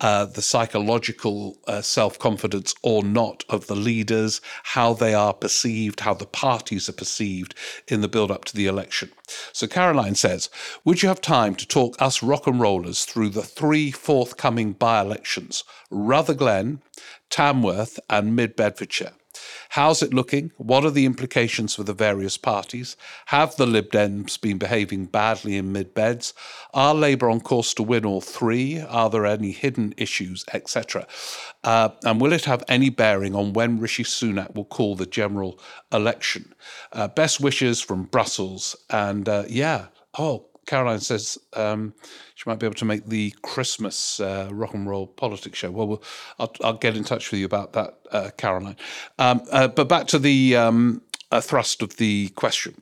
uh, the psychological uh, self confidence or not of the leaders, how they are perceived, how the parties are perceived in the build up to the election. So Caroline says, Would you have time to talk us rock and rollers through the three forthcoming by elections, Rutherglen, Tamworth, and Mid Bedfordshire? How's it looking? What are the implications for the various parties? Have the Lib Dems been behaving badly in mid beds? Are Labour on course to win all three? Are there any hidden issues, etc.? Uh, and will it have any bearing on when Rishi Sunak will call the general election? Uh, best wishes from Brussels. And uh, yeah, oh, Caroline says um, she might be able to make the Christmas uh, rock and roll politics show. Well, we'll I'll, I'll, get in touch with you about that, uh, Caroline. Um, uh, but back to the um, uh, thrust of the question.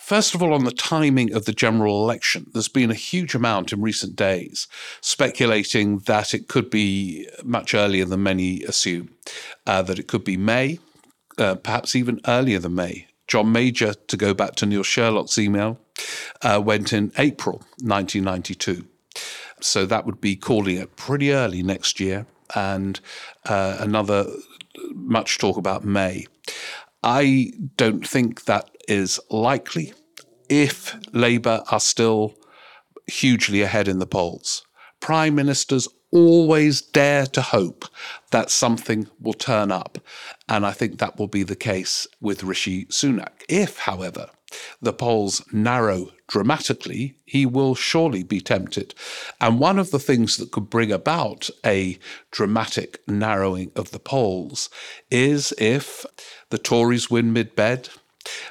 First of all, on the timing of the general election, there's been a huge amount in recent days speculating that it could be much earlier than many assume, uh, that it could be May, uh, perhaps even earlier than May. John Major, to go back to Neil Sherlock's email, uh, went in April 1992. So that would be calling it pretty early next year, and uh, another much talk about May. I don't think that is likely if Labour are still hugely ahead in the polls. Prime ministers always dare to hope that something will turn up. And I think that will be the case with Rishi Sunak. If, however, the polls narrow dramatically, he will surely be tempted. And one of the things that could bring about a dramatic narrowing of the polls is if the Tories win mid bed.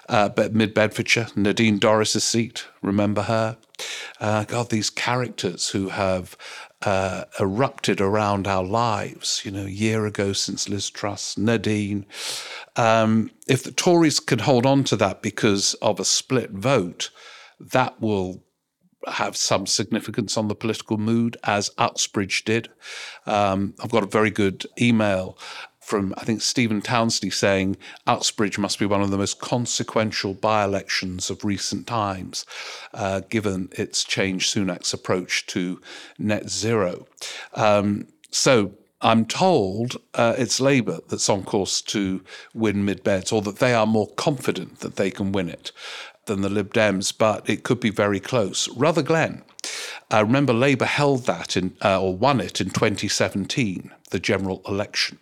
Uh, mid Bedfordshire, Nadine Dorries's seat, remember her? Uh, God, these characters who have uh, erupted around our lives, you know, a year ago since Liz Truss, Nadine. Um, if the Tories can hold on to that because of a split vote, that will have some significance on the political mood, as Uxbridge did. Um, I've got a very good email from I think Stephen Townsley saying Uxbridge must be one of the most consequential by-elections of recent times, uh, given its change Sunak's approach to net zero. Um, so I'm told uh, it's Labour that's on course to win mid beds, or that they are more confident that they can win it than the Lib Dems, but it could be very close. Rutherglen. Uh, remember, Labour held that in, uh, or won it in 2017, the general election.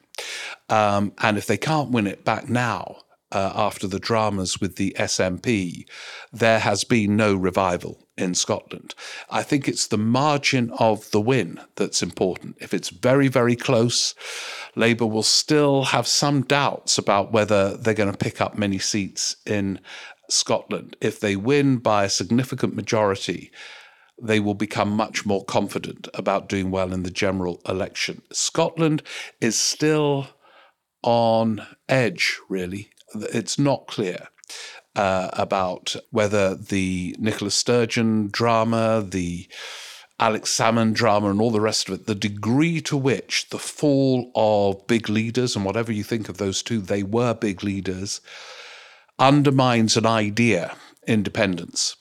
Um, and if they can't win it back now, uh, after the dramas with the SNP, there has been no revival in Scotland. I think it's the margin of the win that's important. If it's very, very close, Labour will still have some doubts about whether they're going to pick up many seats in Scotland. If they win by a significant majority, they will become much more confident about doing well in the general election. Scotland is still on edge, really. It's not clear. Uh, about whether the Nicola Sturgeon drama, the Alex Salmond drama, and all the rest of it, the degree to which the fall of big leaders, and whatever you think of those two, they were big leaders, undermines an idea, independence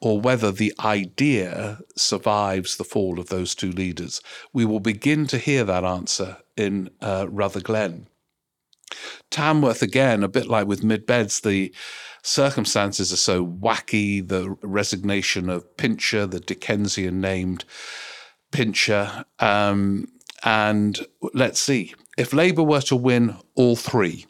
or whether the idea survives the fall of those two leaders. We will begin to hear that answer in uh. Tamworth, again, a bit like with Mid Beds, the circumstances are so wacky. The resignation of Pincher, the Dickensian named Pincher. Um, and let's see, if Labour were to win all three,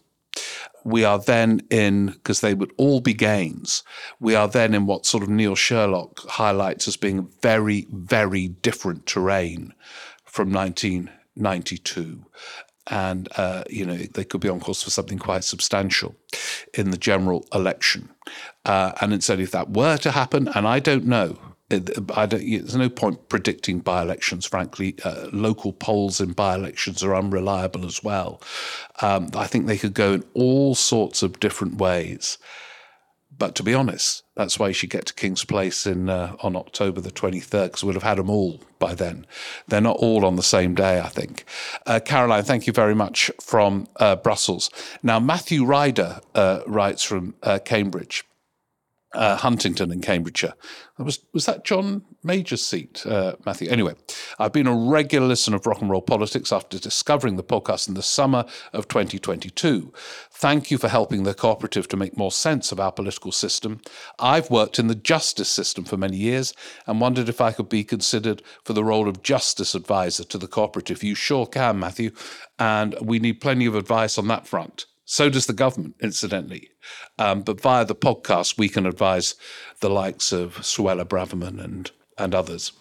we are then in, because they would all be gains, we are then in what sort of Neil Sherlock highlights as being very, very different terrain from 1992. And, uh, you know, they could be on course for something quite substantial in the general election. Uh, and it's only if that were to happen, and I don't know, there's no point predicting by elections, frankly. Uh, local polls in by elections are unreliable as well. Um, I think they could go in all sorts of different ways. But to be honest, that's why you should get to King's Place in uh, on October the 23rd, because we'll have had them all by then. They're not all on the same day, I think. Uh, Caroline, thank you very much from uh, Brussels. Now, Matthew Ryder uh, writes from uh, Cambridge uh, Huntingdon in Cambridgeshire. Was was that John Major's seat, uh, Matthew? Anyway, I've been a regular listener of Rock and Roll Politics after discovering the podcast in the summer of 2022. Thank you for helping the cooperative to make more sense of our political system. I've worked in the justice system for many years and wondered if I could be considered for the role of justice advisor to the cooperative. You sure can, Matthew, and we need plenty of advice on that front. So does the government, incidentally. Um, but via the podcast, we can advise the likes of Suella Braverman and, and others.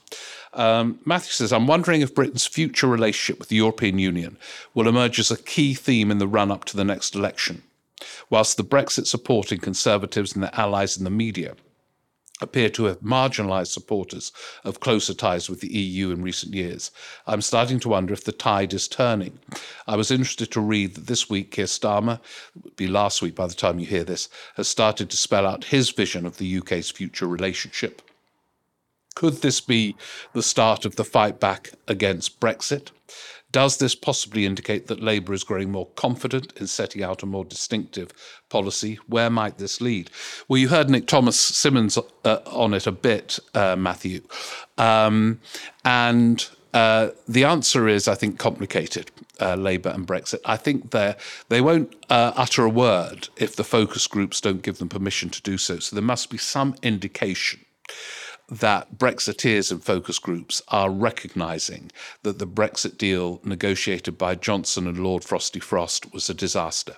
Um, Matthew says, I'm wondering if Britain's future relationship with the European Union will emerge as a key theme in the run up to the next election. Whilst the Brexit supporting Conservatives and their allies in the media appear to have marginalised supporters of closer ties with the EU in recent years. I'm starting to wonder if the tide is turning. I was interested to read that this week Keir Starmer, would be last week by the time you hear this, has started to spell out his vision of the UK's future relationship. Could this be the start of the fight back against Brexit? Does this possibly indicate that Labour is growing more confident in setting out a more distinctive policy? Where might this lead? Well, you heard Nick Thomas Symonds uh, on it a bit, uh, Matthew. Um, and uh, the answer is, I think, complicated. Uh, Labour and Brexit. I think they they won't uh, utter a word if the focus groups don't give them permission to do so. So there must be some indication that Brexiteers and focus groups are recognising that the Brexit deal negotiated by Johnson and Lord Frosty Frost was a disaster.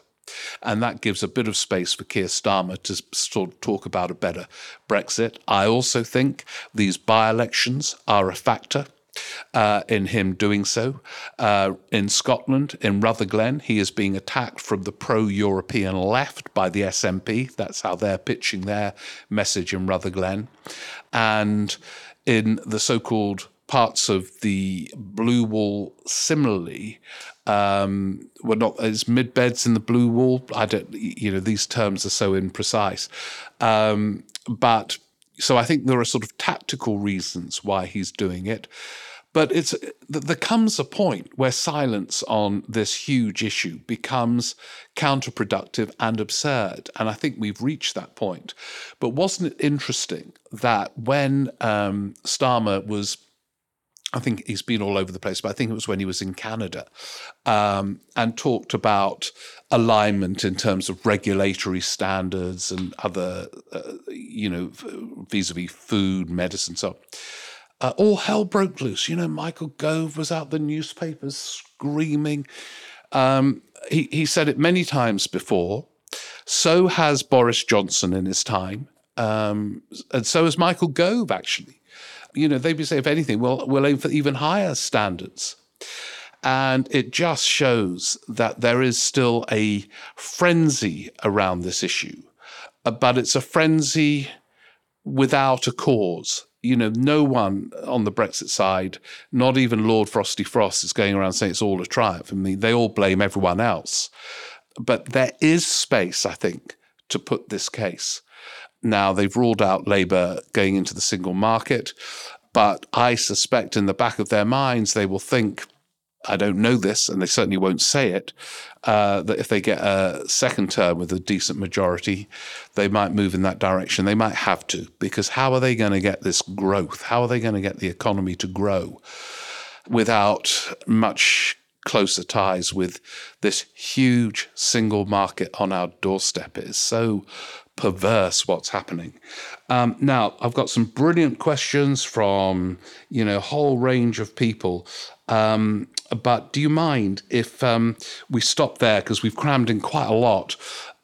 And that gives a bit of space for Keir Starmer to sort of talk about a better Brexit. I also think these by elections are a factor uh, in him doing so. Uh, in Scotland, in Rutherglen, he is being attacked from the pro European left by the SNP. That's how they're pitching their message in Rutherglen. And in the so called parts of the blue wall similarly um, not as mid beds in the blue wall. I don't, you know, these terms are so imprecise. Um, but so I think there are sort of tactical reasons why he's doing it. But it's there comes a point where silence on this huge issue becomes counterproductive and absurd, and I think we've reached that point. But wasn't it interesting that when um, Starmer was I think he's been all over the place, but I think it was when he was in Canada um, and talked about alignment in terms of regulatory standards and other, uh, you know, vis a vis food, medicine, so on uh, all hell broke loose. You know, Michael Gove was out the newspapers screaming. Um, he, he said it many times before. So has Boris Johnson in his time. Um, and so has Michael Gove, actually. You know, they'd be saying, if anything, we'll, we'll aim for even higher standards. And it just shows that there is still a frenzy around this issue, uh, but it's a frenzy without a cause you know, no one on the Brexit side, not even Lord Frosty Frost, is going around saying it's all a triumph. I mean, they all blame everyone else. But there is space, I think, to put this case. Now, they've ruled out Labour going into the single market, but I suspect in the back of their minds, they will think, I don't know this, and they certainly won't say it, uh, that if they get a second term with a decent majority, they might move in that direction. They might have to, because how are they going to get this growth? How are they going to get the economy to grow without much closer ties with this huge single market on our doorstep? It is so perverse what's happening. Um, now, I've got some brilliant questions from you know a whole range of people. Um, but do you mind if um, we stop there because we've crammed in quite a lot?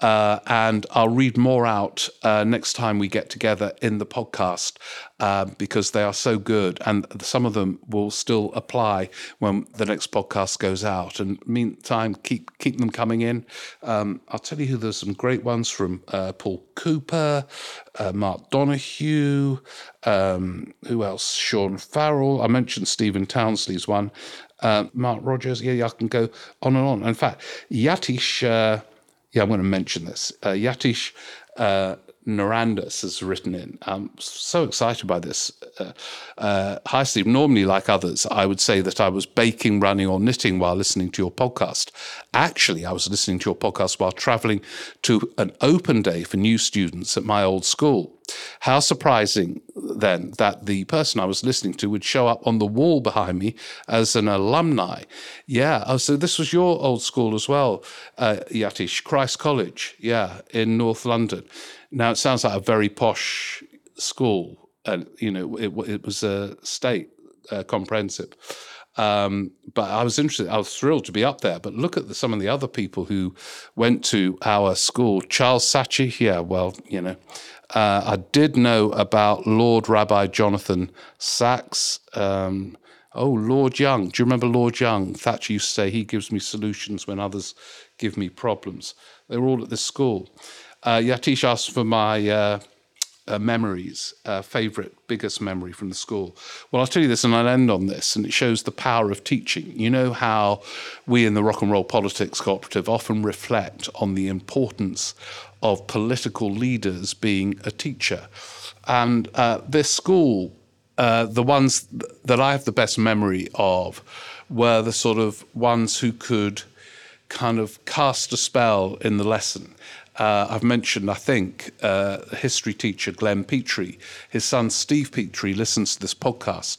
Uh, and I'll read more out uh, next time we get together in the podcast uh, because they are so good, and some of them will still apply when the next podcast goes out. And meantime, keep keep them coming in. Um, I'll tell you who there's some great ones from uh, Paul Cooper, uh, Mark Donoghue, um, who else? Sean Farrell. I mentioned Stephen Townsley's one. Uh, Mark Rogers. Yeah, I can go on and on. In fact, Yatish yeah, I'm going to mention this. Uh, Yatish uh, Narandus has written in. I'm so excited by this. Uh, uh, hi, Steve. Normally, like others, I would say that I was baking, running, or knitting while listening to your podcast. Actually, I was listening to your podcast while traveling to an open day for new students at my old school. How surprising then that the person I was listening to would show up on the wall behind me as an alumni. Yeah, oh, so this was your old school as well, uh, Yatish, Christ College, yeah, in North London. Now it sounds like a very posh school, and you know it, it was a state uh, comprehensive. Um, but I was interested. I was thrilled to be up there. But look at the, some of the other people who went to our school. Charles Saatchi, yeah, well, you know, uh, I did know about Lord Rabbi Jonathan Sachs. Um, oh, Lord Young. Do you remember Lord Young? Thatcher used to say he gives me solutions when others give me problems. They were all at this school. Uh, Yatish asked for my uh, uh, memories, uh, favorite, biggest memory from the school. Well, I'll tell you this, and I'll end on this, and it shows the power of teaching. You know how we in the Rock and Roll Politics Cooperative often reflect on the importance of political leaders being a teacher. And uh, this school, uh, the ones that I have the best memory of, were the sort of ones who could kind of cast a spell in the lesson. Uh, I've mentioned, I think, uh, history teacher Glenn Petrie. His son Steve Petrie listens to this podcast,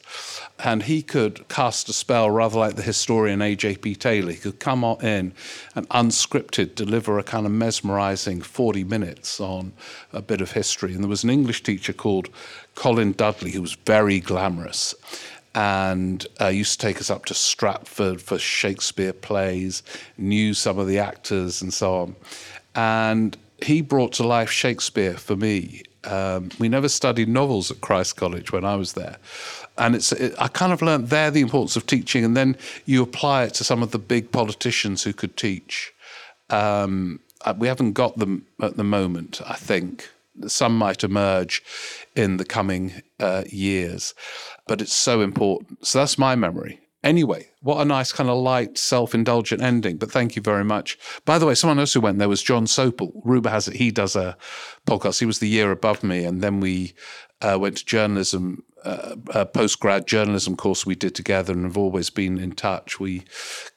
and he could cast a spell rather like the historian A.J.P. Taylor. He could come on in and unscripted deliver a kind of mesmerizing 40 minutes on a bit of history. And there was an English teacher called Colin Dudley who was very glamorous and uh, used to take us up to Stratford for Shakespeare plays, knew some of the actors and so on. And he brought to life Shakespeare for me. Um, we never studied novels at Christ College when I was there. And it's, it, I kind of learned there the importance of teaching, and then you apply it to some of the big politicians who could teach. Um, uh, we haven't got them at the moment, I think. Some might emerge in the coming uh, years, but it's so important. So that's my memory. Anyway, what a nice kind of light, self-indulgent ending. But thank you very much. By the way, someone else who went there was Jon Sopel. Ruber has it. He does a podcast. He was the year above me, and then we uh, went to journalism, uh, a post-grad journalism course we did together, and have always been in touch. We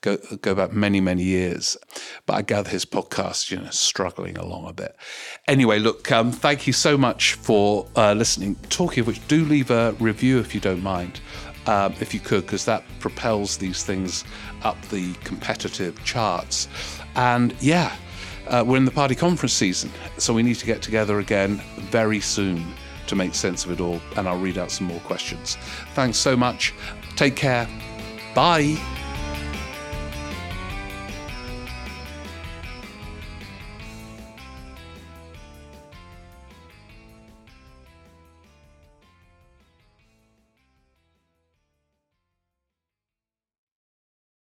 go go back many, many years. But I gather his podcast, you know, struggling along a bit. Anyway, look, um, thank you so much for uh, listening. Talking of which, do leave a review if you don't mind um, if you could, because that propels these things up the competitive charts. And yeah, uh, we're in the party conference season, so we need to get together again very soon to make sense of it all. And I'll read out some more questions. Thanks so much. Take care. Bye.